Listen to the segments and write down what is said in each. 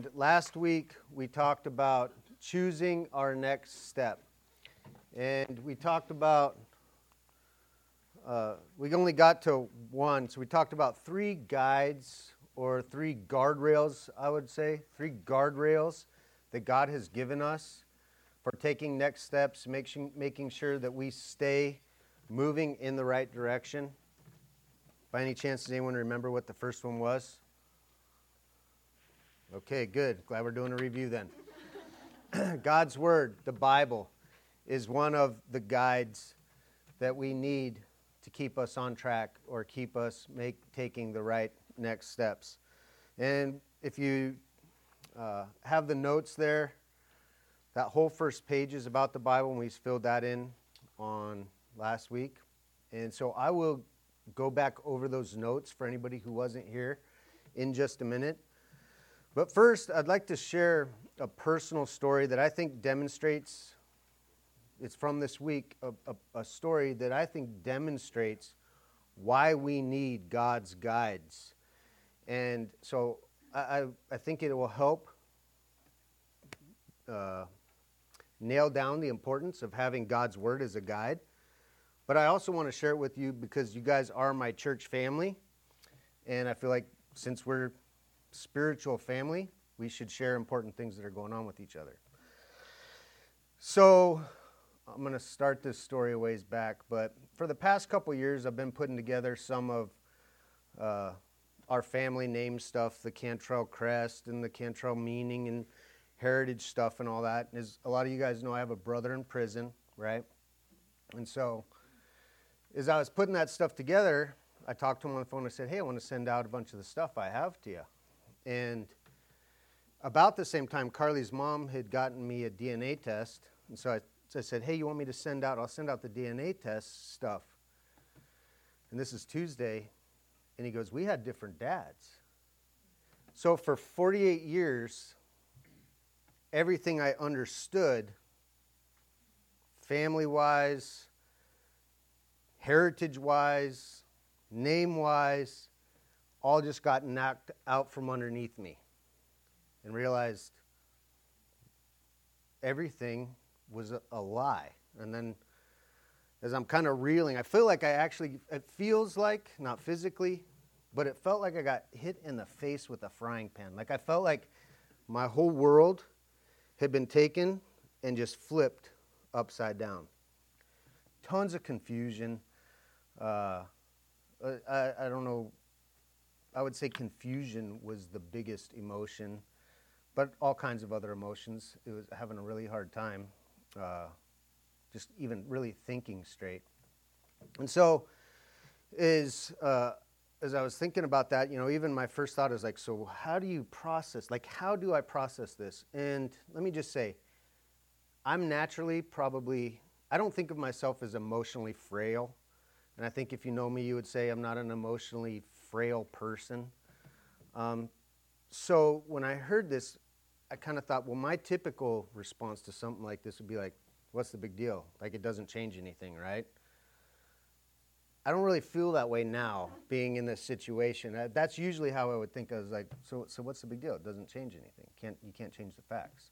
And last week we talked about choosing our next step. And we talked about, uh, we only got to one, so we talked about three guides or three guardrails, I would say, three guardrails that God has given us for taking next steps, making, making sure that we stay moving in the right direction. By any chance, does anyone remember what the first one was? Okay, good. Glad we're doing a review then. God's Word, the Bible, is one of the guides that we need to keep us on track or keep us make, taking the right next steps. And if you uh, have the notes there, that whole first page is about the Bible, and we filled that in on last week. And so I will go back over those notes for anybody who wasn't here in just a minute. But first, I'd like to share a personal story that I think demonstrates, it's from this week, a, a, a story that I think demonstrates why we need God's guides. And so I, I think it will help uh, nail down the importance of having God's Word as a guide. But I also want to share it with you because you guys are my church family. And I feel like since we're spiritual family, we should share important things that are going on with each other. So I'm going to start this story a ways back, but for the past couple years, I've been putting together some of uh, our family name stuff, the Cantrell crest and the Cantrell meaning and heritage stuff and all that. As a lot of you guys know, I have a brother in prison, right? And so as I was putting that stuff together, I talked to him on the phone. I said, Hey, I want to send out a bunch of the stuff I have to you. And about the same time, Carly's mom had gotten me a DNA test. And so I, so I said, Hey, you want me to send out? I'll send out the DNA test stuff. And this is Tuesday. And he goes, We had different dads. So for 48 years, everything I understood, family wise, heritage wise, name wise, all just got knocked out from underneath me and realized everything was a, lie. And then as I'm kind of reeling, I feel like I actually, it feels like, not physically, but it felt like I got hit in the face with a frying pan. Like I felt like my whole world had been taken and just flipped upside down. Tons of confusion. Uh, I, I don't know I would say confusion was the biggest emotion, but all kinds of other emotions. It was having a really hard time, uh, just even really thinking straight. And so, is uh, as I was thinking about that, you know, even my first thought is like, so how do you process? Like, how do I process this? And let me just say, I'm naturally probably. I don't think of myself as emotionally frail. And I think if you know me, you would say I'm not an emotionally frail person. Um, so when I heard this, I kind of thought, well, my typical response to something like this would be like, what's the big deal? Like, it doesn't change anything, right? I don't really feel that way now, being in this situation. That's usually how I would think. I was like, so, so what's the big deal? It doesn't change anything. Can't, you can't change the facts.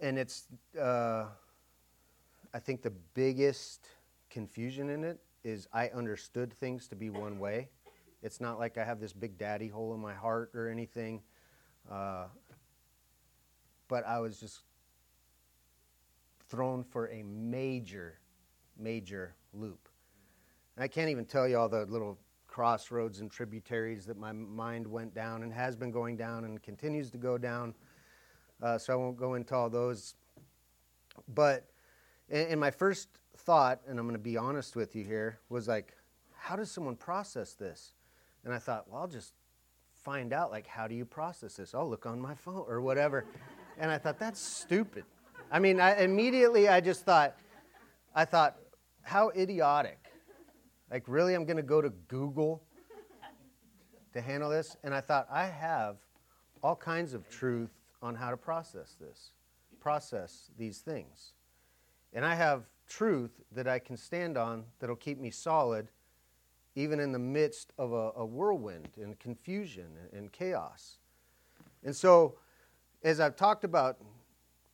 And it's, uh, I think, the biggest confusion in it is I understood things to be one way. It's not like I have this big daddy hole in my heart or anything. Uh, but I was just thrown for a major, major loop. And I can't even tell you all the little crossroads and tributaries that my mind went down and has been going down and continues to go down. Uh, so I won't go into all those. But in, in my first thought, and I'm going to be honest with you here, was like, how does someone process this? And I thought, well, I'll just find out, like, how do you process this? I'll look on my phone or whatever. and I thought, that's stupid. I mean, I, immediately I just thought, I thought, how idiotic. Like, really, I'm going to go to Google to handle this? And I thought, I have all kinds of truth on how to process this, process these things. And I have truth that I can stand on that'll keep me solid even in the midst of a, a whirlwind and confusion and chaos. And so, as I've talked about,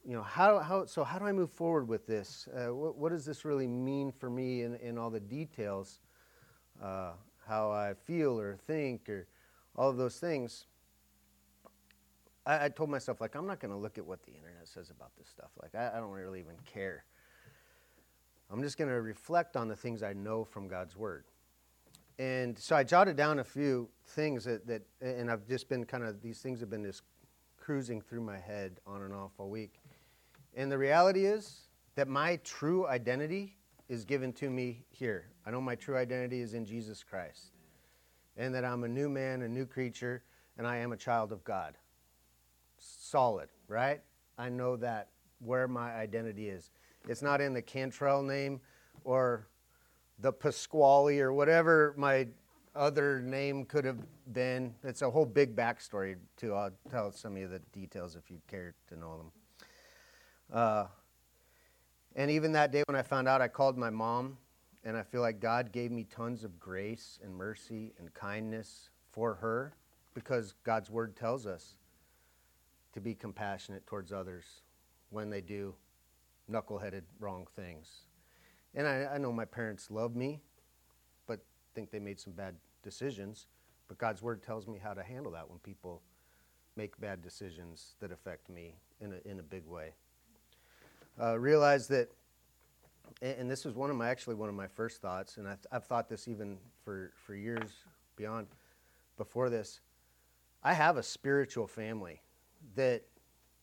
you know, how, how, so how do I move forward with this? Uh, what, what, does this really mean for me in, in all the details? Uh, how I feel or think or all of those things. I, I told myself, like, I'm not going to look at what the internet says about this stuff. Like, I, I don't really even care. I'm just going to reflect on the things I know from God's Word. And so I jotted down a few things that, that and I've just been kind of, these things have been just cruising through my head on and off all week. And the reality is that my true identity is given to me here. I know my true identity is in Jesus Christ. And that I'm a new man, a new creature, and I am a child of God. Solid, right? I know that where my identity is. It's not in the Cantrell name or the Pasquale or whatever my other name could have been. It's a whole big backstory, too. I'll tell some of the details if you care to know them. Uh, and even that day when I found out, I called my mom, and I feel like God gave me tons of grace and mercy and kindness for her because God's word tells us to be compassionate towards others when they do knuckleheaded wrong things. And I, I know my parents love me, but think they made some bad decisions. But God's word tells me how to handle that when people make bad decisions that affect me in a, in a big way. Uh, realize that, and this was one of my actually one of my first thoughts, and I've, I've thought this even for, for years beyond before this. I have a spiritual family that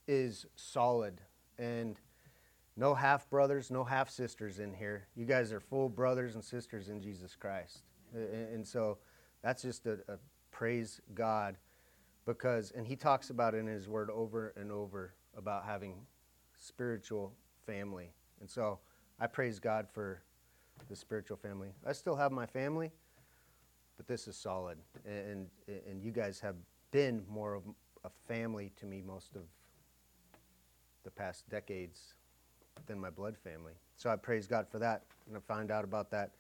is solid and no half brothers, no half sisters in here. You guys are full brothers and sisters in Jesus Christ. And so that's just a, a praise God because, and he talks about it in his word over and over about having spiritual family. And so I praise God for the spiritual family. I still have my family, but this is solid. And, and you guys have been more of a family to me most of the past decades than my blood family. So I praise God for that. And I find out about that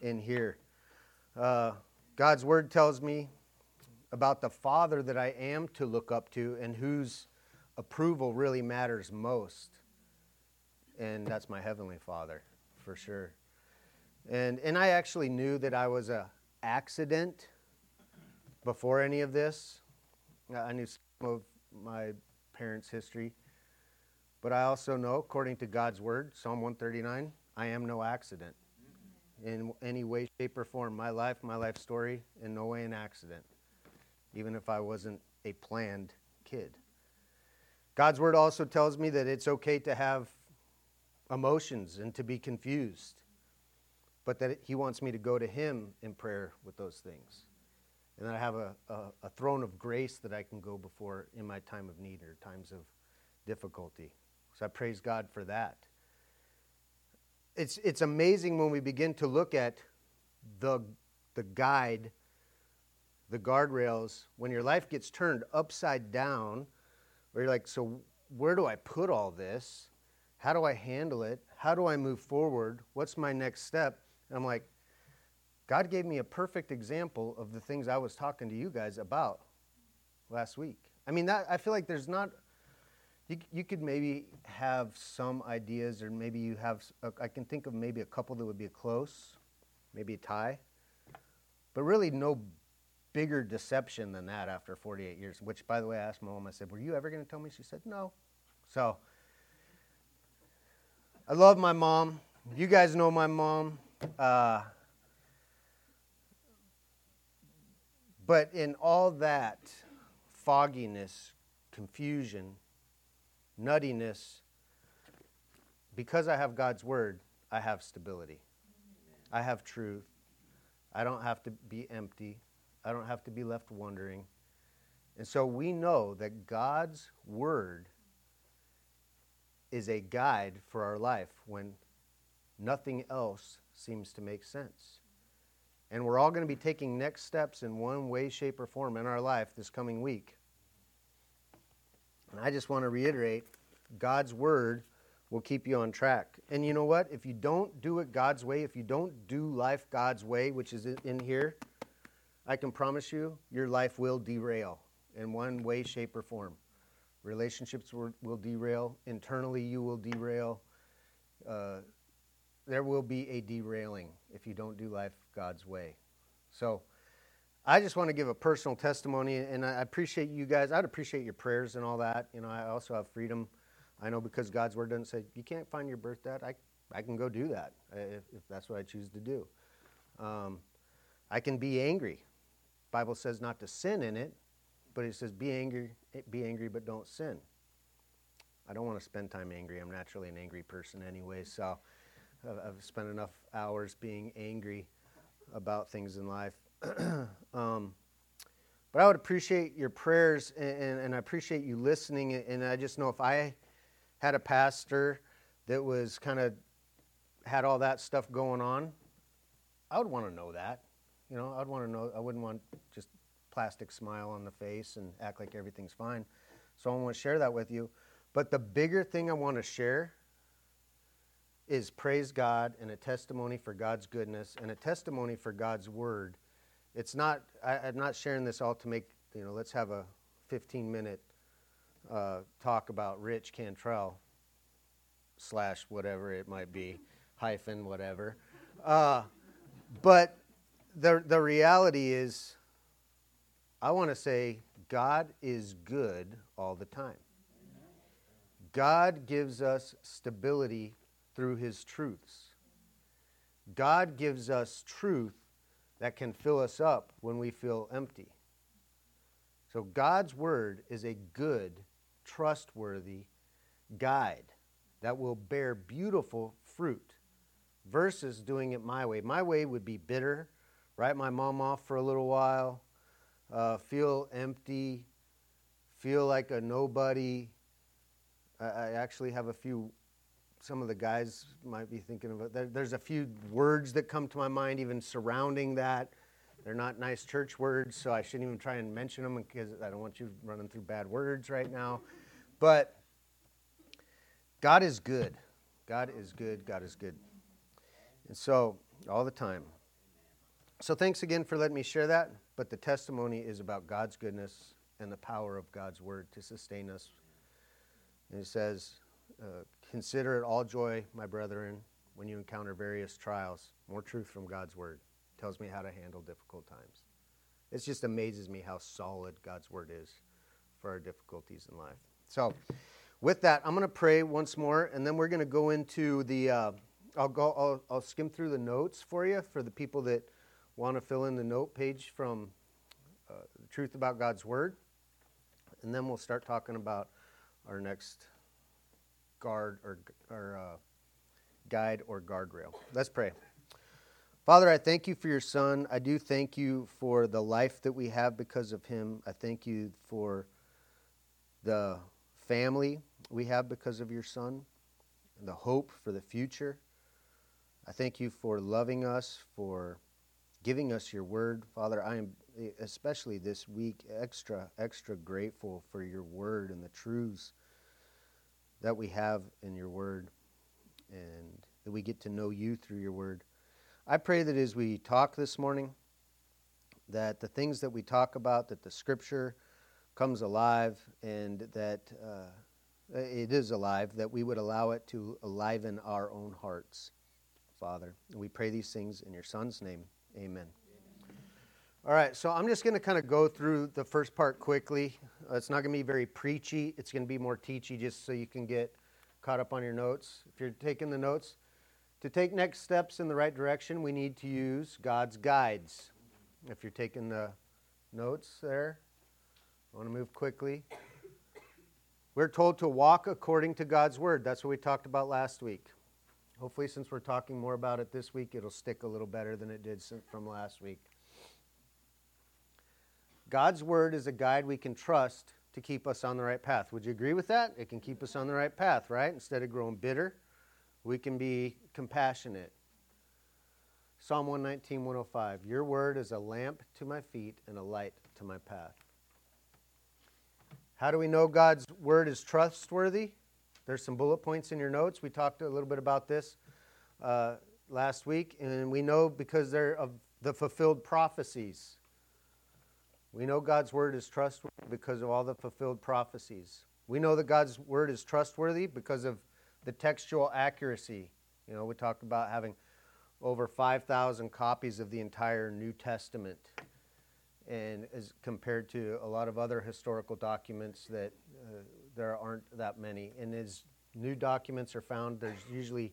in here. Uh, God's word tells me about the Father that I am to look up to and whose approval really matters most. And that's my Heavenly Father, for sure. And, and I actually knew that I was a accident before any of this. I knew some of my parents' history. But I also know, according to God's word, Psalm 139, I am no accident in any way, shape, or form. My life, my life story, in no way an accident, even if I wasn't a planned kid. God's word also tells me that it's okay to have emotions and to be confused, but that He wants me to go to Him in prayer with those things. And that I have a, a, a throne of grace that I can go before in my time of need or times of difficulty. So I praise God for that. It's, it's amazing when we begin to look at the, the guide, the guardrails, when your life gets turned upside down, where you're like, so where do I put all this? How do I handle it? How do I move forward? What's my next step? And I'm like, God gave me a perfect example of the things I was talking to you guys about last week. I mean, that, I feel like there's not you, you could maybe have some ideas, or maybe you have, I can think of maybe a couple that would be close, maybe a tie, but really no bigger deception than that after 48 years. Which, by the way, I asked my mom, I said, Were you ever going to tell me? She said, No. So, I love my mom. You guys know my mom. Uh, but in all that fogginess, confusion, nuttiness, because I have God's word, I have stability. I have truth. I don't have to be empty. I don't have to be left wondering. And so we know that God's word is a guide for our life when nothing else seems to make sense. And we're all going to be taking next steps in one way, shape, or form in our life this coming week. And I just want to reiterate God's word will keep you on track. And you know what? If you don't do it God's way, if you don't do life God's way, which is in here, I can promise you your life will derail in one way, shape, or form. Relationships will, will derail. Internally, you will derail. Uh, there will be a derailing if you don't do life God's way. So, I just want to give a personal testimony, and I appreciate you guys. I'd appreciate your prayers and all that. You know, I also have freedom. I know because God's word doesn't say you can't find your birth dad. I, I can go do that if, if that's what I choose to do. Um, I can be angry. Bible says not to sin in it, but it says be angry, be angry, but don't sin. I don't want to spend time angry. I'm naturally an angry person anyway, so I've spent enough hours being angry about things in life. um, but I would appreciate your prayers and, and, I appreciate you listening. And I just know if I had a pastor that was kind of had all that stuff going on, I would want to know that. You know, I'd want to know, I wouldn't want just plastic smile on the face and act like everything's fine. So I want to share that with you. But the bigger thing I want to share is praise God and a testimony for God's goodness and a testimony for God's word. It's not, I, am not sharing this all to make, you know, let's have a 15 minute uh, talk about Rich Cantrell slash whatever it might be, hyphen whatever. Uh, but the, the reality is, I want to say God is good all the time. God gives us stability through his truths. God gives us truth that can fill us up when we feel empty. So God's word is a good, trustworthy guide that will bear beautiful fruit versus doing it my way. My way would be bitter, write my mom off for a little while, uh, feel empty, feel like a nobody. I, I actually have a few some of the guys might be thinking of it. There's a few words that come to my mind, even surrounding that. They're not nice church words, so I shouldn't even try and mention them because I don't want you running through bad words right now. But God is good. God is good. God is good. And so, all the time. So, thanks again for letting me share that. But the testimony is about God's goodness and the power of God's word to sustain us. And it says, uh, Consider it all joy, my brethren, when you encounter various trials. More truth from God's word tells me how to handle difficult times. It just amazes me how solid God's word is for our difficulties in life. So, with that, I'm going to pray once more, and then we're going to go into the. Uh, I'll go. I'll, I'll, skim through the notes for you for the people that want to fill in the note page from uh, Truth About God's Word, and then we'll start talking about our next guard or, or uh, guide or guardrail. Let's pray. Father, I thank you for your son. I do thank you for the life that we have because of him. I thank you for the family we have because of your son the hope for the future. I thank you for loving us, for giving us your word. Father, I am especially this week extra, extra grateful for your word and the truths that we have in your word and that we get to know you through your word. I pray that as we talk this morning, that the things that we talk about, that the scripture comes alive and that uh, it is alive, that we would allow it to enliven our own hearts, Father. We pray these things in your Son's name. Amen. All right, so I'm just going to kind of go through the first part quickly. It's not going to be very preachy. It's going to be more teachy just so you can get caught up on your notes. If you're taking the notes, to take next steps in the right direction, we need to use God's guides. If you're taking the notes there, I want to move quickly. We're told to walk according to God's word. That's what we talked about last week. Hopefully, since we're talking more about it this week, it'll stick a little better than it did from last week. God's word is a guide we can trust to keep us on the right path. Would you agree with that? It can keep us on the right path, right? Instead of growing bitter, we can be compassionate. Psalm 119, 105. Your word is a lamp to my feet and a light to my path. How do we know God's word is trustworthy? There's some bullet points in your notes. We talked a little bit about this uh, last week, and we know because they're of the fulfilled prophecies. We know God's word is trustworthy because of all the fulfilled prophecies. We know that God's word is trustworthy because of the textual accuracy. You know, we talked about having over 5,000 copies of the entire New Testament, and as compared to a lot of other historical documents that uh, there aren't that many. And as new documents are found, there's usually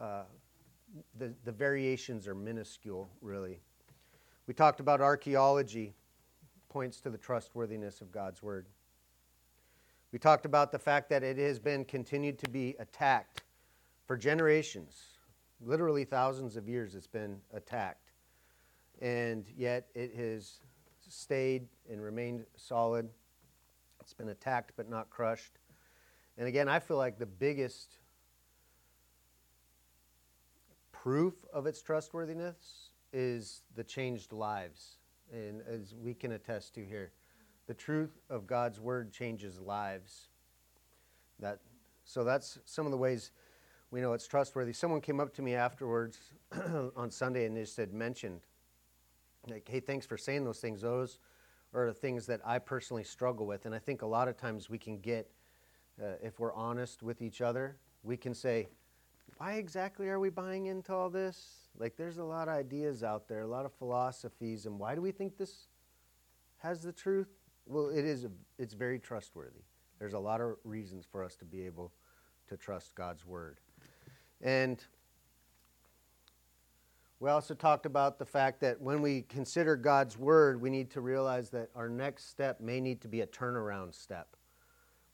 uh, the, the variations are minuscule, really. We talked about archaeology, points to the trustworthiness of God's word. We talked about the fact that it has been continued to be attacked for generations. Literally thousands of years it's been attacked. And yet it has stayed and remained solid. It's been attacked but not crushed. And again, I feel like the biggest proof of its trustworthiness is the changed lives. And as we can attest to here, the truth of God's word changes lives. That, so that's some of the ways we know it's trustworthy. Someone came up to me afterwards on Sunday and just had mentioned, like, hey, thanks for saying those things. Those are the things that I personally struggle with. And I think a lot of times we can get, uh, if we're honest with each other, we can say, why exactly are we buying into all this? Like, there's a lot of ideas out there, a lot of philosophies, and why do we think this has the truth? Well, it is. A, it's very trustworthy. There's a lot of reasons for us to be able to trust God's word, and we also talked about the fact that when we consider God's word, we need to realize that our next step may need to be a turnaround step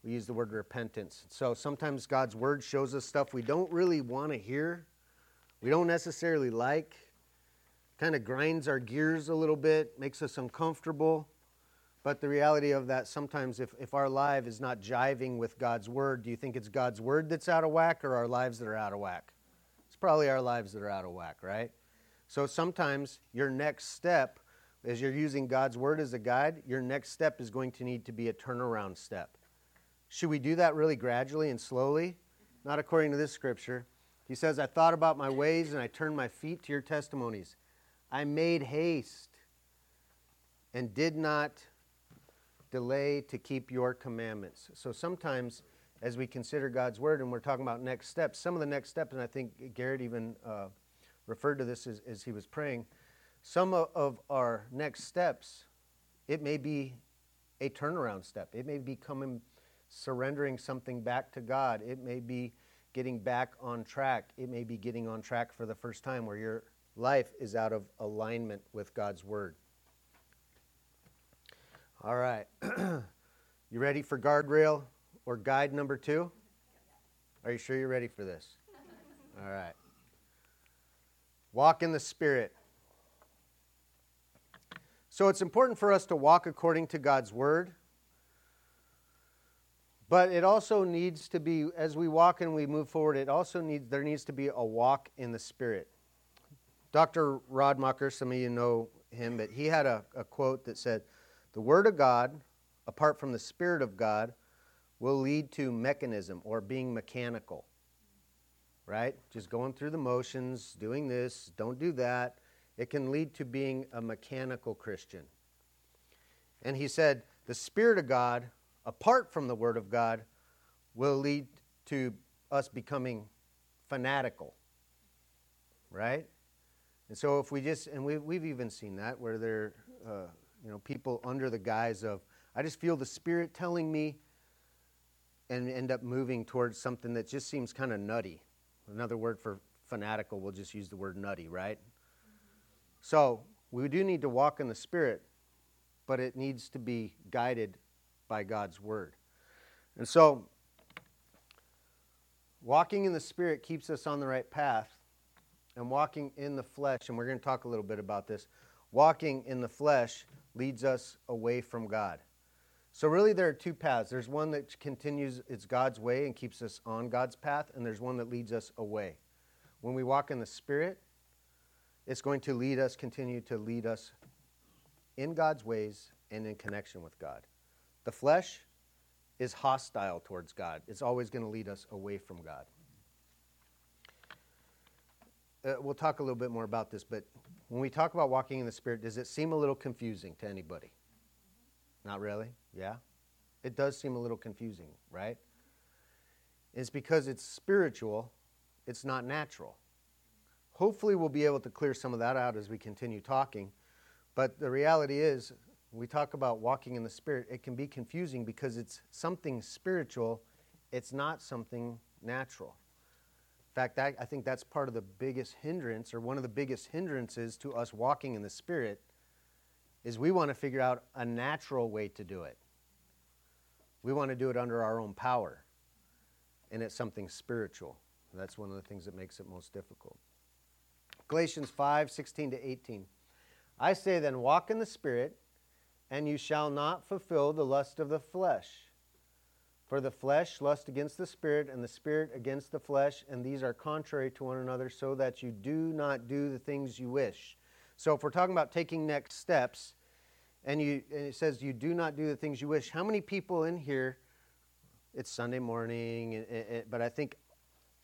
we use the word repentance. So sometimes God's word shows us stuff we don't really want to hear, we don't necessarily like, kind of grinds our gears a little bit, makes us uncomfortable. But the reality of that, sometimes if, if our life is not jiving with God's word, do you think it's God's word that's out of whack or our lives that are out of whack? It's probably our lives that are out of whack, right? So sometimes your next step, as you're using God's word as a guide, your next step is going to need to be a turnaround step. Should we do that really gradually and slowly? Not according to this scripture. He says, I thought about my ways and I turned my feet to your testimonies. I made haste and did not delay to keep your commandments. So sometimes, as we consider God's word and we're talking about next steps, some of the next steps, and I think Garrett even uh, referred to this as, as he was praying, some of, of our next steps, it may be a turnaround step. It may be coming surrendering something back to God. It may be getting back on track. It may be getting on track for the first time where your life is out of alignment with God's Word. All right. you ready for guardrail or guide number two? Are you sure you're ready for this? All right. Walk in the Spirit. So it's important for us to walk according to God's Word. But it also needs to be, as we walk and we move forward, it also needs, there needs to be a walk in the Spirit. Dr. Radmacher, some of you know him, but he had a, a quote that said, The Word of God, apart from the Spirit of God, will lead to mechanism or being mechanical. Right? Just going through the motions, doing this, don't do that. It can lead to being a mechanical Christian. And he said, The Spirit of God apart from the Word of God will lead to us becoming fanatical, right? And so if we just, and we, we've even seen that where there, uh, you know, people under the guise of, I just feel the Spirit telling me, and end up moving towards something that just seems kind of nutty. Another word for fanatical, we'll just use the word nutty, right? So we do need to walk in the Spirit, but it needs to be guided by God's word. And so, walking in the Spirit keeps us on the right path, and walking in the flesh, and we're going to talk a little bit about this, walking in the flesh leads us away from God. So, really, there are two paths. There's one that continues, it's God's way and keeps us on God's path, and there's one that leads us away. When we walk in the Spirit, it's going to lead us, continue to lead us in God's ways and in connection with God. The flesh is hostile towards God. It's always going to lead us away from God. Uh, we'll talk a little bit more about this, but when we talk about walking in the Spirit, does it seem a little confusing to anybody? Not really? Yeah? It does seem a little confusing, right? It's because it's spiritual, it's not natural. Hopefully, we'll be able to clear some of that out as we continue talking. But the reality is, when we talk about walking in the Spirit, it can be confusing because it's something spiritual, it's not something natural. In fact, I think that's part of the biggest hindrance, or one of the biggest hindrances to us walking in the Spirit, is we want to figure out a natural way to do it. We want to do it under our own power, and it's something spiritual. That's one of the things that makes it most difficult. Galatians 5 16 to 18. I say then, walk in the Spirit and you shall not fulfill the lust of the flesh. For the flesh lusts against the spirit, and the spirit against the flesh, and these are contrary to one another, so that you do not do the things you wish. So, if we're talking about taking next steps, and, you, and it says you do not do the things you wish, how many people in here? It's Sunday morning, but I think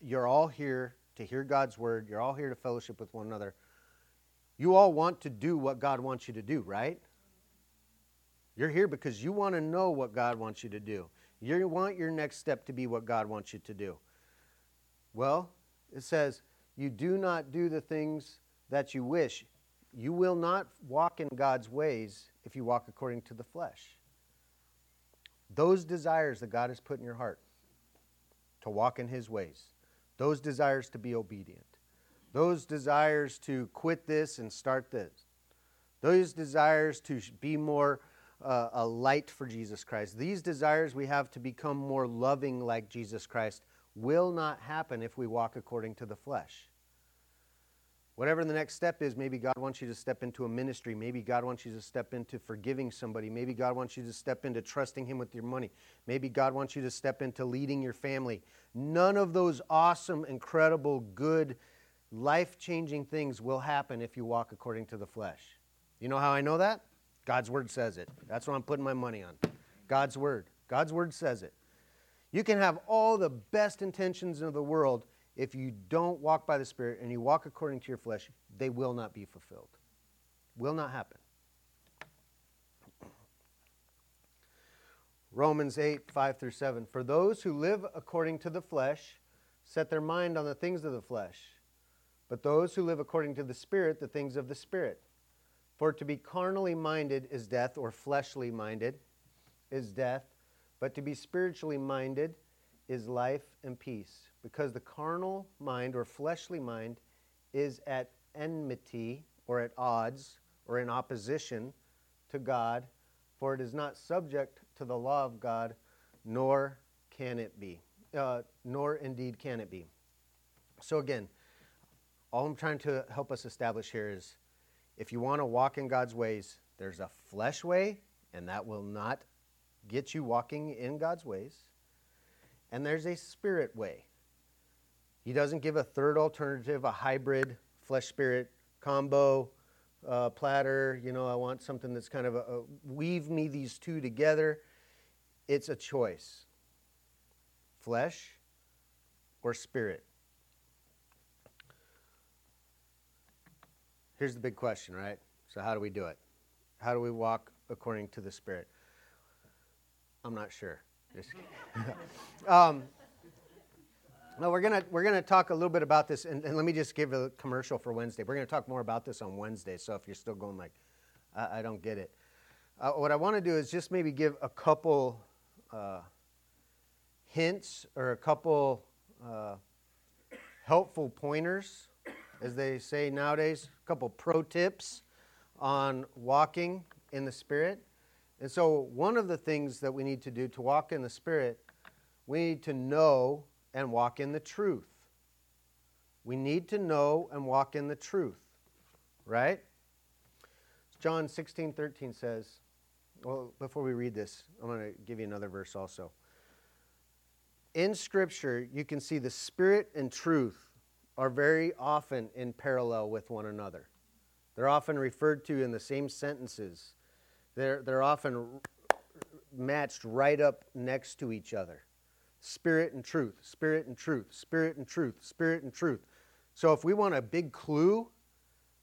you're all here to hear God's word. You're all here to fellowship with one another. You all want to do what God wants you to do, right? You're here because you want to know what God wants you to do. You want your next step to be what God wants you to do. Well, it says, You do not do the things that you wish. You will not walk in God's ways if you walk according to the flesh. Those desires that God has put in your heart to walk in His ways, those desires to be obedient, those desires to quit this and start this, those desires to be more uh, a light for Jesus Christ. These desires we have to become more loving like Jesus Christ will not happen if we walk according to the flesh. Whatever the next step is, maybe God wants you to step into a ministry. Maybe God wants you to step into forgiving somebody. Maybe God wants you to step into trusting Him with your money. Maybe God wants you to step into leading your family. None of those awesome, incredible, good, life changing things will happen if you walk according to the flesh. You know how I know that? God's word says it. That's what I'm putting my money on. God's word. God's word says it. You can have all the best intentions in the world. If you don't walk by the Spirit and you walk according to your flesh, they will not be fulfilled. Will not happen. Romans 8, 5 through 7. For those who live according to the flesh set their mind on the things of the flesh, but those who live according to the Spirit, the things of the Spirit. For to be carnally minded is death, or fleshly minded is death, but to be spiritually minded is life and peace. Because the carnal mind, or fleshly mind, is at enmity, or at odds, or in opposition to God, for it is not subject to the law of God, nor can it be. Uh, nor indeed can it be. So, again, all I'm trying to help us establish here is if you want to walk in God's ways, there's a flesh way, and that will not get you walking in God's ways. And there's a spirit way. He doesn't give a third alternative, a hybrid flesh spirit combo uh, platter. You know, I want something that's kind of a, a weave me these two together. It's a choice flesh or spirit. Here's the big question, right? So, how do we do it? How do we walk according to the Spirit? I'm not sure. um, no, we're gonna we're gonna talk a little bit about this, and, and, let me just give a commercial for Wednesday. We're gonna talk more about this on Wednesday. So if you're still going like, I, I don't get it, uh, what I want to do is just maybe give a couple uh, hints or a couple uh, helpful pointers as they say nowadays, a couple pro tips on walking in the Spirit. And so, one of the things that we need to do to walk in the Spirit, we need to know and walk in the truth. We need to know and walk in the truth, right? John 16, 13 says, well, before we read this, I'm going to give you another verse also. In Scripture, you can see the Spirit and truth are very often in parallel with one another. They're often referred to in the same sentences. They're, they're often matched right up next to each other. Spirit and truth, spirit and truth, spirit and truth, spirit and truth. So if we want a big clue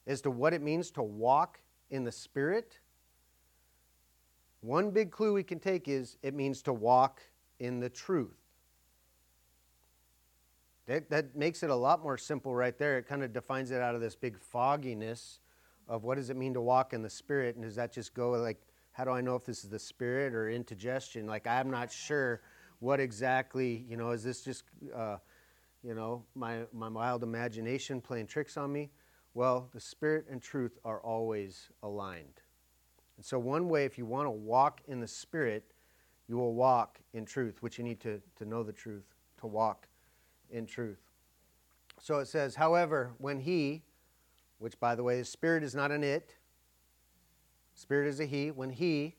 as to what it means to walk in the spirit, one big clue we can take is it means to walk in the truth. That, that makes it a lot more simple right there. It kind of defines it out of this big fogginess of what does it mean to walk in the spirit, and does that just go like, how do I know if this is the spirit or indigestion? Like, I'm not sure what exactly, you know, is this just, uh, you know, my, my wild imagination playing tricks on me? Well, the spirit and truth are always aligned. And so, one way, if you want to walk in the Spirit, you will walk in truth, which you need to, to know the truth, to walk in truth. So it says, however, when he, which by the way, the Spirit is not an it, Spirit is a he, when he,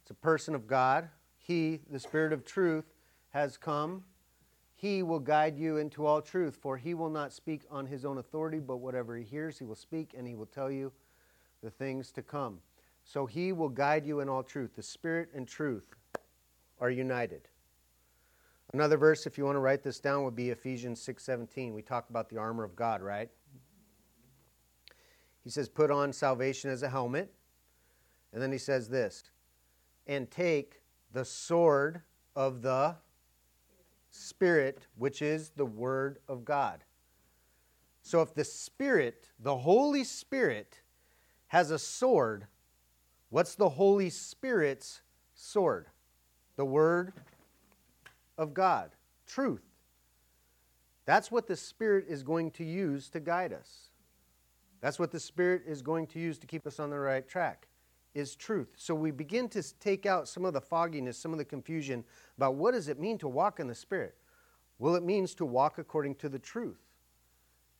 it's a person of God, he, the Spirit of truth, has come, he will guide you into all truth, for he will not speak on his own authority, but whatever he hears, he will speak, and he will tell you the things to come. So he will guide you in all truth. The Spirit and truth are united. Another verse, if you want to write this down, would be Ephesians 6:17. We talk about the armor of God, right? He says, put on salvation as a helmet. And then he says this, and take the sword of the Spirit, which is the Word of God. So if the Spirit, the Holy Spirit, has a sword, What's the Holy Spirit's sword? The Word of God, truth. That's what the Spirit is going to use to guide us. That's what the Spirit is going to use to keep us on the right track, is truth. So we begin to take out some of the fogginess, some of the confusion about what does it mean to walk in the Spirit? Well, it means to walk according to the truth.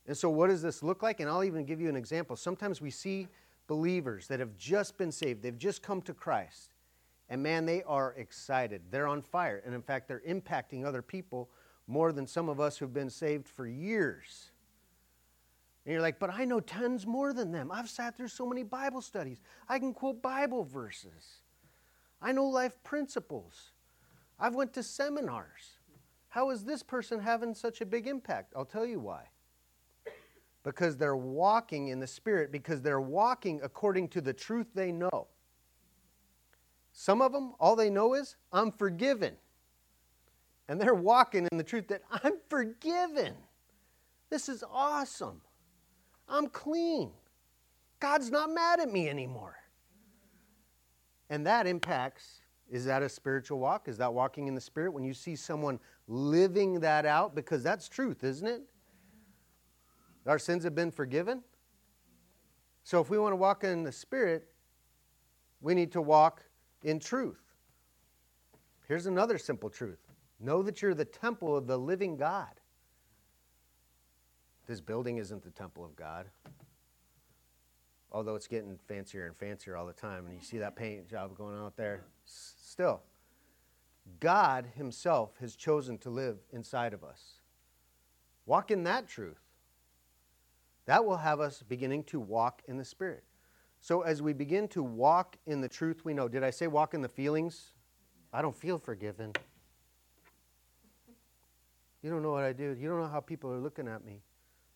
And so, what does this look like? And I'll even give you an example. Sometimes we see believers that have just been saved, they've just come to Christ. And man, they are excited. They're on fire. And in fact, they're impacting other people more than some of us who've been saved for years. And you're like, but I know tons more than them. I've sat through so many Bible studies. I can quote Bible verses. I know life principles. I've went to seminars. How is this person having such a big impact? I'll tell you why because they're walking in the Spirit, because they're walking according to the truth they know. Some of them, all they know is, I'm forgiven. And they're walking in the truth that I'm forgiven. This is awesome. I'm clean. God's not mad at me anymore. And that impacts is that a spiritual walk? Is that walking in the Spirit? When you see someone living that out, because that's truth, isn't it? Our sins have been forgiven. So if we want to walk in the Spirit, we need to walk in truth. Here's another simple truth know that you're the temple of the living God. This building isn't the temple of God, although it's getting fancier and fancier all the time. And you see that paint job going out there. Still, God Himself has chosen to live inside of us. Walk in that truth. That will have us beginning to walk in the Spirit. So as we begin to walk in the truth we know, did I say walk in the feelings? I don't feel forgiven. You don't know what I do. You don't know how people are looking at me.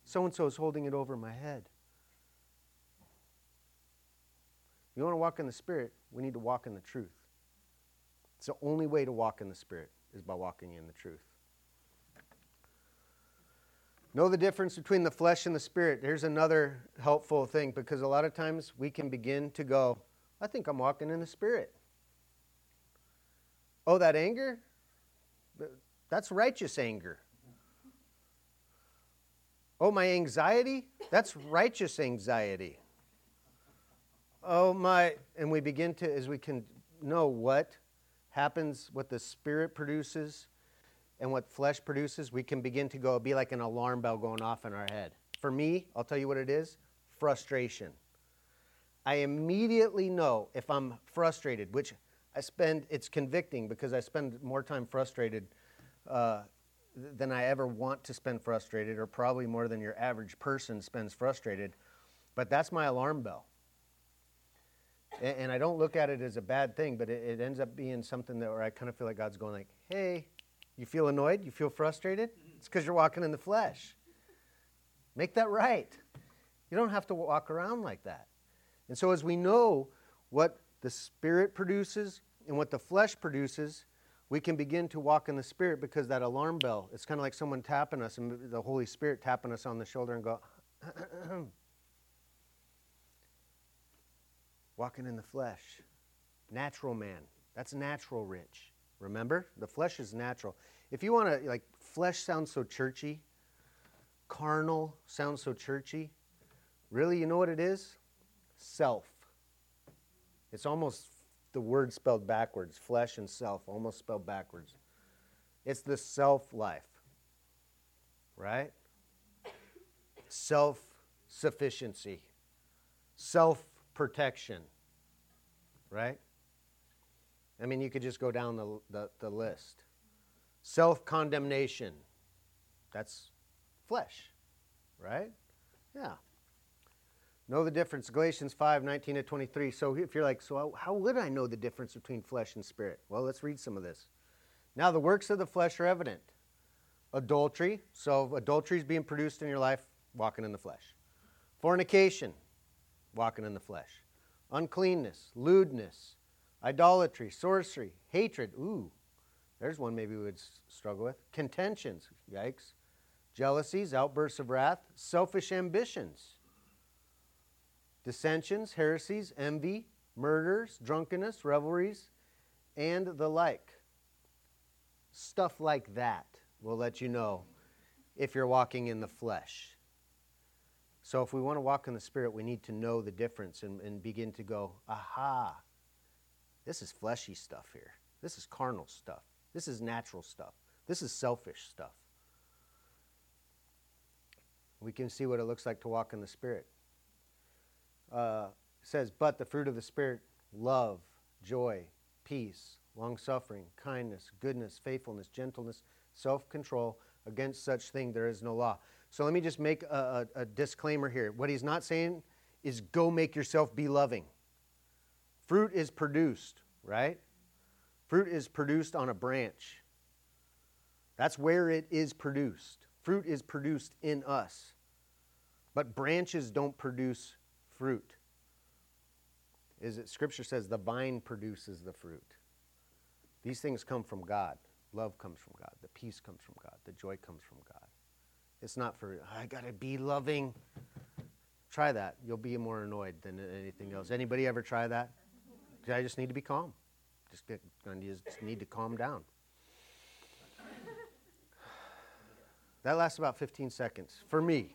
So and so is holding it over my head. You want to walk in the Spirit, we need to walk in the truth. It's the only way to walk in the Spirit is by walking in the truth. Know the difference between the flesh and the spirit. Here's another helpful thing because a lot of times we can begin to go, I think I'm walking in the spirit. Oh, that anger? That's righteous anger. Oh, my anxiety? That's righteous anxiety. Oh, my. And we begin to, as we can know what happens, what the Spirit produces, and what flesh produces, we can begin to go be like an alarm bell going off in our head. For me, I'll tell you what it is frustration. I immediately know if I'm frustrated, which I spend, it's convicting because I spend more time frustrated uh, than I ever want to spend frustrated, or probably more than your average person spends frustrated. But that's my alarm bell. And, I don't look at it as a bad thing, but it, it ends up being something that where I kind of feel like God's going like, hey, you feel annoyed? You feel frustrated? It's because you're walking in the flesh. Make that right. You don't have to walk around like that. And so, as we know what the Spirit produces and what the flesh produces, we can begin to walk in the Spirit because that alarm bell, it's kind of like someone tapping us and the Holy Spirit tapping us on the shoulder and go, walking in the flesh. Natural man. That's natural rich. Remember? The flesh is natural. If you want to, like, flesh sounds so churchy, carnal sounds so churchy. Really, you know what it is? Self. It's almost the word spelled backwards flesh and self, almost spelled backwards. It's the self life, right? Self sufficiency, self protection, right? I mean, you could just go down the, the, the list. Self condemnation, that's flesh, right? Yeah. Know the difference. Galatians 5 19 to 23. So if you're like, so how would I know the difference between flesh and spirit? Well, let's read some of this. Now, the works of the flesh are evident adultery. So, adultery is being produced in your life, walking in the flesh. Fornication, walking in the flesh. Uncleanness, lewdness, idolatry, sorcery, hatred. Ooh, there's one maybe we would struggle with. Contentions, yikes. Jealousies, outbursts of wrath, selfish ambitions dissensions, heresies, envy, murders, drunkenness, revelries, and the like. Stuff like that will let you know if you're walking in the flesh. So, if we want to walk in the Spirit, we need to know the difference and, and begin to go, aha, this is fleshy stuff here. This is carnal stuff. This is natural stuff. This is selfish stuff. We can see what it looks like to walk in the Spirit uh, says, But the fruit of the Spirit, love, joy, peace, long suffering, kindness, goodness, faithfulness, gentleness, self control. Against such thing there is no law. So let me just make a, a, a, disclaimer here. What he's not saying is go make yourself be loving. Fruit is produced, right? Fruit is produced on a branch. That's where it is produced. Fruit is produced in us. But branches don't produce fruit. Is it scripture says the vine produces the fruit. These things come from god. Love comes from god. The peace comes from god. The joy comes from god. It's not for i gotta be loving. Try that. You'll be more annoyed than anything else. Anybody ever try that i just need to be calm just, get, I just need to calm down that lasts about 15 seconds for me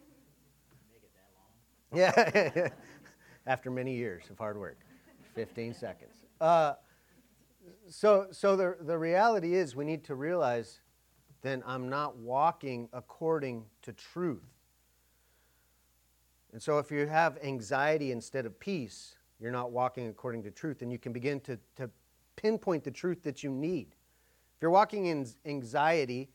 yeah, after many years of hard work, 15 seconds. Uh, so, so the, the reality is, we need to realize then I'm not walking according to truth. And so, if you have anxiety instead of peace, you're not walking according to truth, and you can begin to, to pinpoint the truth that you need. If you're walking in anxiety,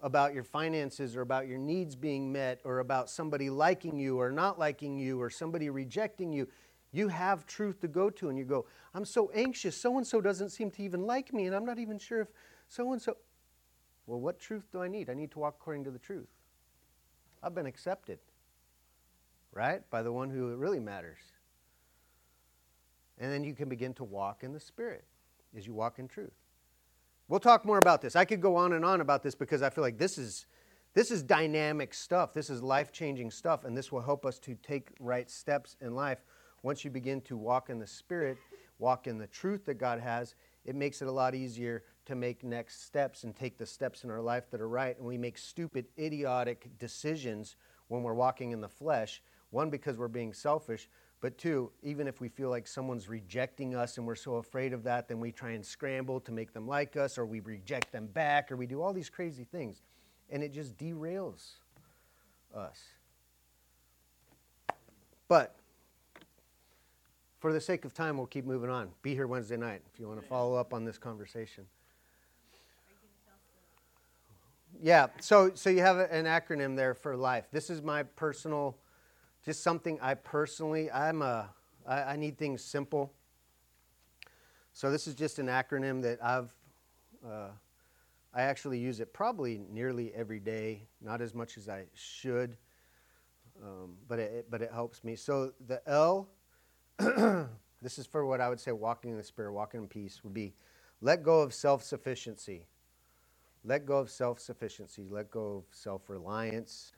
about your finances or about your needs being met or about somebody liking you or not liking you or somebody rejecting you, you have truth to go to and you go, I'm so anxious. So and so doesn't seem to even like me, and I'm not even sure if so and so. Well, what truth do I need? I need to walk according to the truth. I've been accepted, right? By the one who really matters. And then you can begin to walk in the Spirit as you walk in truth. We'll talk more about this. I could go on and on about this because I feel like this is this is dynamic stuff. This is life-changing stuff and this will help us to take right steps in life. Once you begin to walk in the spirit, walk in the truth that God has, it makes it a lot easier to make next steps and take the steps in our life that are right and we make stupid idiotic decisions when we're walking in the flesh. One because we're being selfish, but two, even if we feel like someone's rejecting us and we're so afraid of that, then we try and scramble to make them like us, or we reject them back, or we do all these crazy things. And it just derails us. But for the sake of time, we'll keep moving on. Be here Wednesday night if you want to follow up on this conversation. Yeah, so so you have an acronym there for life. This is my personal just something I personally, I'm a, I, I need things simple. So this is just an acronym that I've, uh, I actually use it probably nearly every day, not as much as I should, um, but, it, but it helps me. So the L, this is for what I would say walking in the Spirit, walking in peace, would be let go of self sufficiency. Let go of self sufficiency. Let go of self reliance.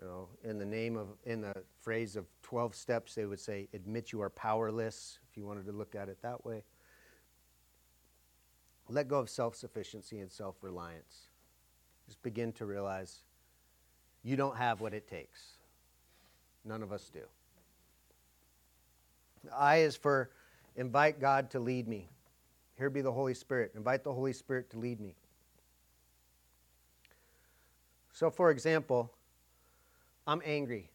You know, in the name of, in the phrase of 12 steps, they would say, admit you are powerless, if you wanted to look at it that way. Let go of self sufficiency and self reliance. Just begin to realize you don't have what it takes. None of us do. I is for invite God to lead me. Here be the Holy Spirit. Invite the Holy Spirit to lead me. So, for example, I'm angry.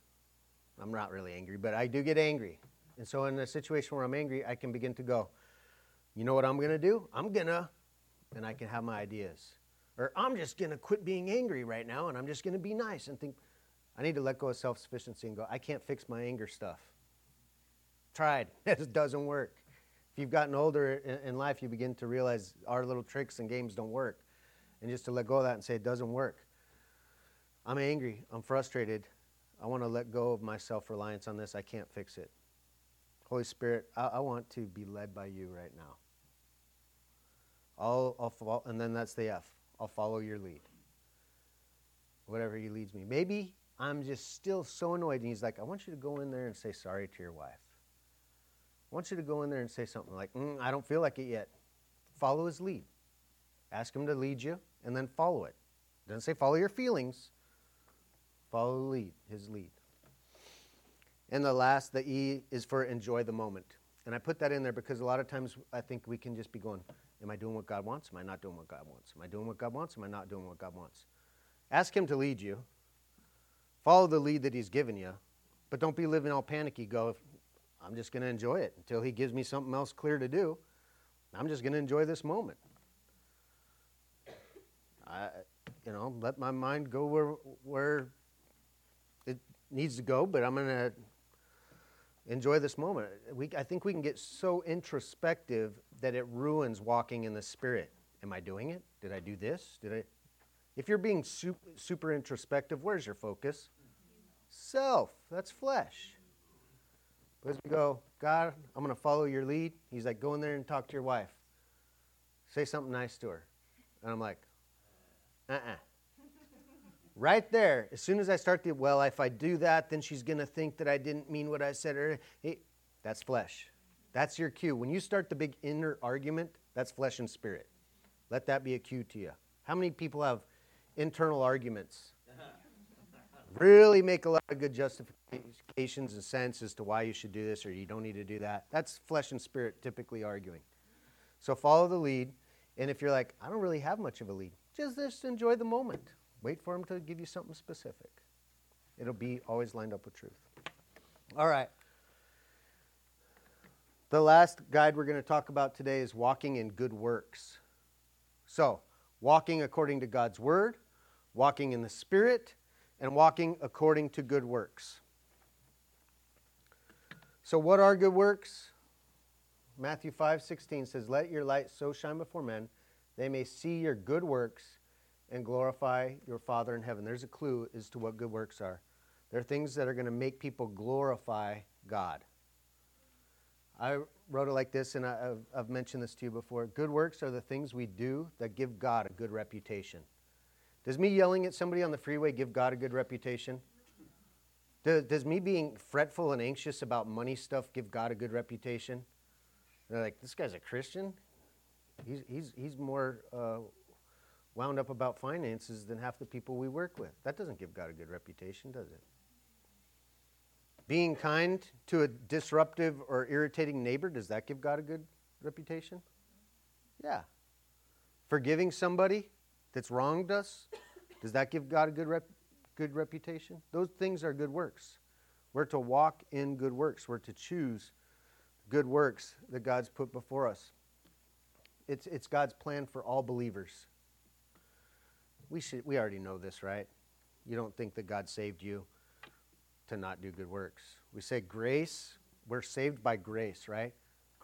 I'm not really angry, but I do get angry. And so, in a situation where I'm angry, I can begin to go, you know what I'm going to do? I'm going to, and I can have my ideas. Or I'm just going to quit being angry right now and I'm just going to be nice and think, I need to let go of self sufficiency and go, I can't fix my anger stuff. Tried. It doesn't work. If you've gotten older in life, you begin to realize our little tricks and games don't work. And just to let go of that and say, it doesn't work. I'm angry. I'm frustrated. I want to let go of my self reliance on this. I can't fix it. Holy Spirit, I, I, want to be led by you right now. I'll, I'll and then that's the F. I'll follow your lead. Whatever he leads me. Maybe I'm just still so annoyed, and he's like, I want you to go in there and say sorry to your wife. I want you to go in there and say something like, mm, I don't feel like it yet. Follow his lead. Ask him to lead you, and then follow it. Doesn't say follow your feelings. Follow the lead, his lead. And the last, the E, is for enjoy the moment. And I put that in there because a lot of times I think we can just be going, Am I doing what God wants? Am I not doing what God wants? Am I doing what God wants? Am I not doing what God wants? Ask Him to lead you. Follow the lead that He's given you. But don't be living all panicky. Go, I'm just going to enjoy it until He gives me something else clear to do. I'm just going to enjoy this moment. I, you know, let my mind go where, where needs to go, but I'm going to enjoy this moment. We, I think we can get so introspective that it ruins walking in the Spirit. Am I doing it? Did I do this? Did I? If you're being super, super introspective, where's your focus? Self. That's flesh. But as we go, God, I'm going to follow your lead. He's like, go in there and talk to your wife. Say something nice to her. And I'm like, uh uh-uh. uh right there, as soon as I start to, well, if I do that, then she's going to think that I didn't mean what I said. Or, hey, that's flesh. That's your cue. When you start the big inner argument, that's flesh and spirit. Let that be a cue to you. How many people have internal arguments? really make a lot of good justifications and sense as to why you should do this or you don't need to do that. That's flesh and spirit typically arguing. So follow the lead. And if you're like, I don't really have much of a lead, just, just enjoy the moment. Wait for him to give you something specific. It'll be always lined up with truth. All right. The last guide we're going to talk about today is walking in good works. So, walking according to God's word, walking in the Spirit, and walking according to good works. So, what are good works? Matthew 5 16 says, Let your light so shine before men, they may see your good works and glorify your Father in heaven. There's a clue as to what good works are. They're things that are going to make people glorify God. I wrote it like this, and I've, I've, mentioned this to you before. Good works are the things we do that give God a good reputation. Does me yelling at somebody on the freeway give God a good reputation? Does, does me being fretful and anxious about money stuff give God a good reputation? They're like, this guy's a Christian? He's, he's, he's more uh, wound up about finances than half the people we work with. That doesn't give God a good reputation, does it? Being kind to a disruptive or irritating neighbor, does that give God a good reputation? Yeah. Forgiving somebody that's wronged us, does that give God a good, rep- good reputation? Those things are good works. We're to walk in good works, we're to choose good works that God's put before us. It's, it's God's plan for all believers we should we already know this, right? You don't think that God saved you to not do good works. We say grace, we're saved by grace, right?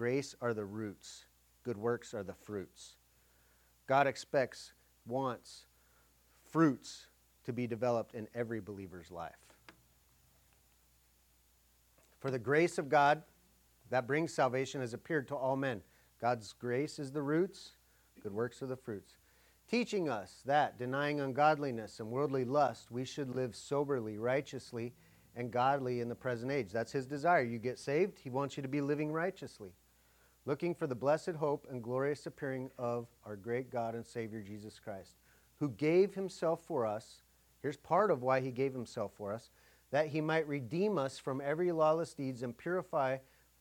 grace are the roots, good works are the fruits. God expects, wants fruits to be developed in every believer's life. For the grace of God that brings salvation has appeared to all men. God's grace is the roots, good works are the fruits. Teaching us that, denying ungodliness and worldly lust, we should live soberly, righteously, and godly in the present age. That's his desire. You get saved, he wants you to be living righteously, looking for the blessed hope and glorious appearing of our great God and Savior Jesus Christ, who gave himself for us. Here's part of why he gave himself for us that he might redeem us from every lawless deeds and purify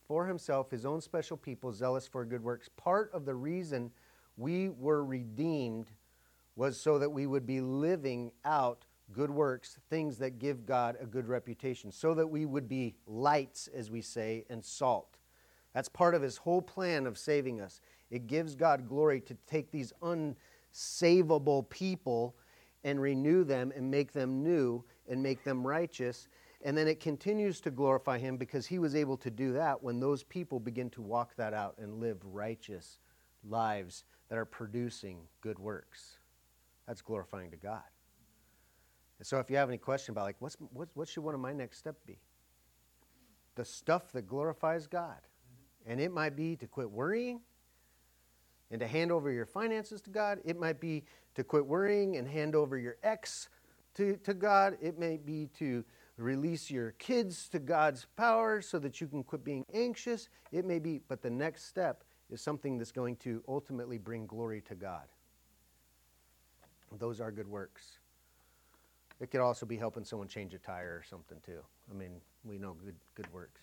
for himself his own special people zealous for good works. Part of the reason we were redeemed was so that we would be living out good works, things that give God a good reputation, so that we would be lights, as we say, and salt. That's part of his whole plan of saving us. It gives God glory to take these unsavable people and renew them and make them new and make them righteous. And then it continues to glorify him because he was able to do that when those people begin to walk that out and live righteous lives that are producing good works. That's glorifying to God. And so if you have any question about like what's what, what should one of my next step be? The stuff that glorifies God. And it might be to quit worrying and to hand over your finances to God. It might be to quit worrying and hand over your ex to, to God. It may be to release your kids to God's power so that you can quit being anxious. It may be, but the next step is something that's going to ultimately bring glory to God. Those are good works. It could also be helping someone change a tire or something too. I mean, we know good good works.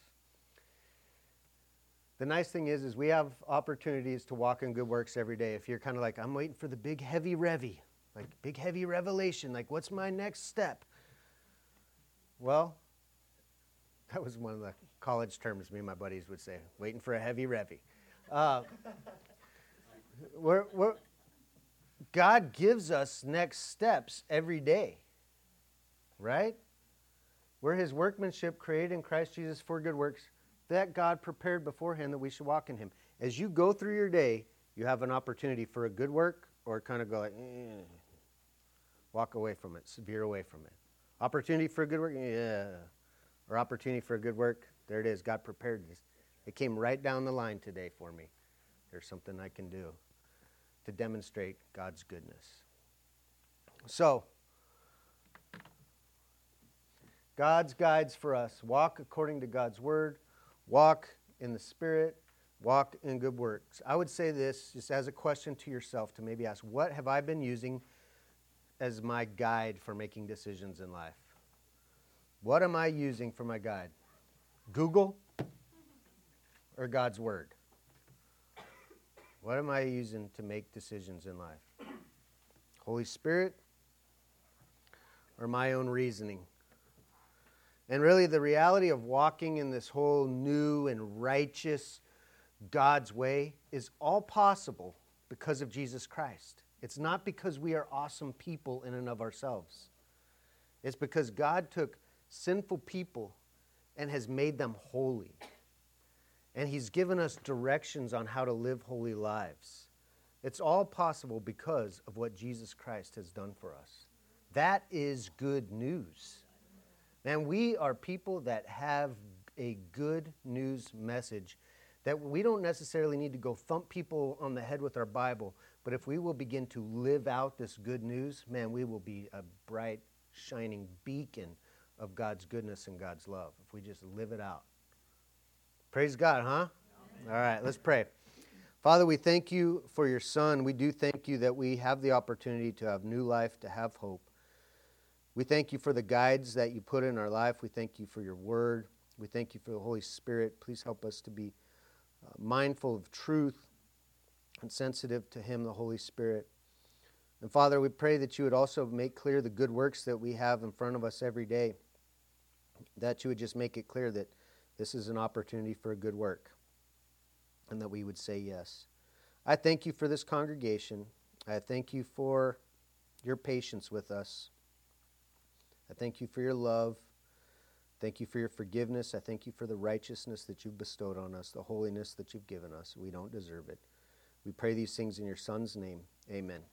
The nice thing is, is we have opportunities to walk in good works every day. If you're kind of like, I'm waiting for the big heavy revy, like big heavy revelation, like what's my next step? Well, that was one of the college terms me and my buddies would say, waiting for a heavy revy. Uh, we're, we're, God gives us next steps every day, right? We're his workmanship created in Christ Jesus for good works that God prepared beforehand that we should walk in him. As you go through your day, you have an opportunity for a good work or kind of go like, eh, walk away from it, veer away from it. Opportunity for a good work, yeah. Or opportunity for a good work, there it is. God prepared this. It came right down the line today for me. There's something I can do to demonstrate God's goodness. So, God's guides for us walk according to God's word, walk in the Spirit, walk in good works. I would say this just as a question to yourself to maybe ask what have I been using as my guide for making decisions in life? What am I using for my guide? Google or God's Word? What am I using to make decisions in life? Holy Spirit or my own reasoning? And really, the reality of walking in this whole new and righteous God's way is all possible because of Jesus Christ. It's not because we are awesome people in and of ourselves. It's because God took sinful people and has made them holy. And He's given us directions on how to live holy lives. It's all possible because of what Jesus Christ has done for us. That is good news. Man, we are people that have a good news message that we don't necessarily need to go thump people on the head with our Bible, but if we will begin to live out this good news, man, we will be a bright, shining beacon of God's goodness and God's love if we just live it out. Praise God, huh? All right, let's pray. Father, we thank you for your Son. We do thank you that we have the opportunity to have new life, to have hope. We thank you for the guides that you put in our life. We thank you for your word. We thank you for the Holy Spirit. Please help us to be uh, mindful of truth and sensitive to Him, the Holy Spirit. And Father, we pray that you would also make clear the good works that we have in front of us every day, that you would just make it clear that this is an opportunity for a good work, and that we would say yes. I thank you for this congregation. I thank you for your patience with us. I thank you for your love. Thank you for your forgiveness. I thank you for the righteousness that you've bestowed on us, the holiness that you've given us. We don't deserve it. We pray these things in your Son's name. Amen.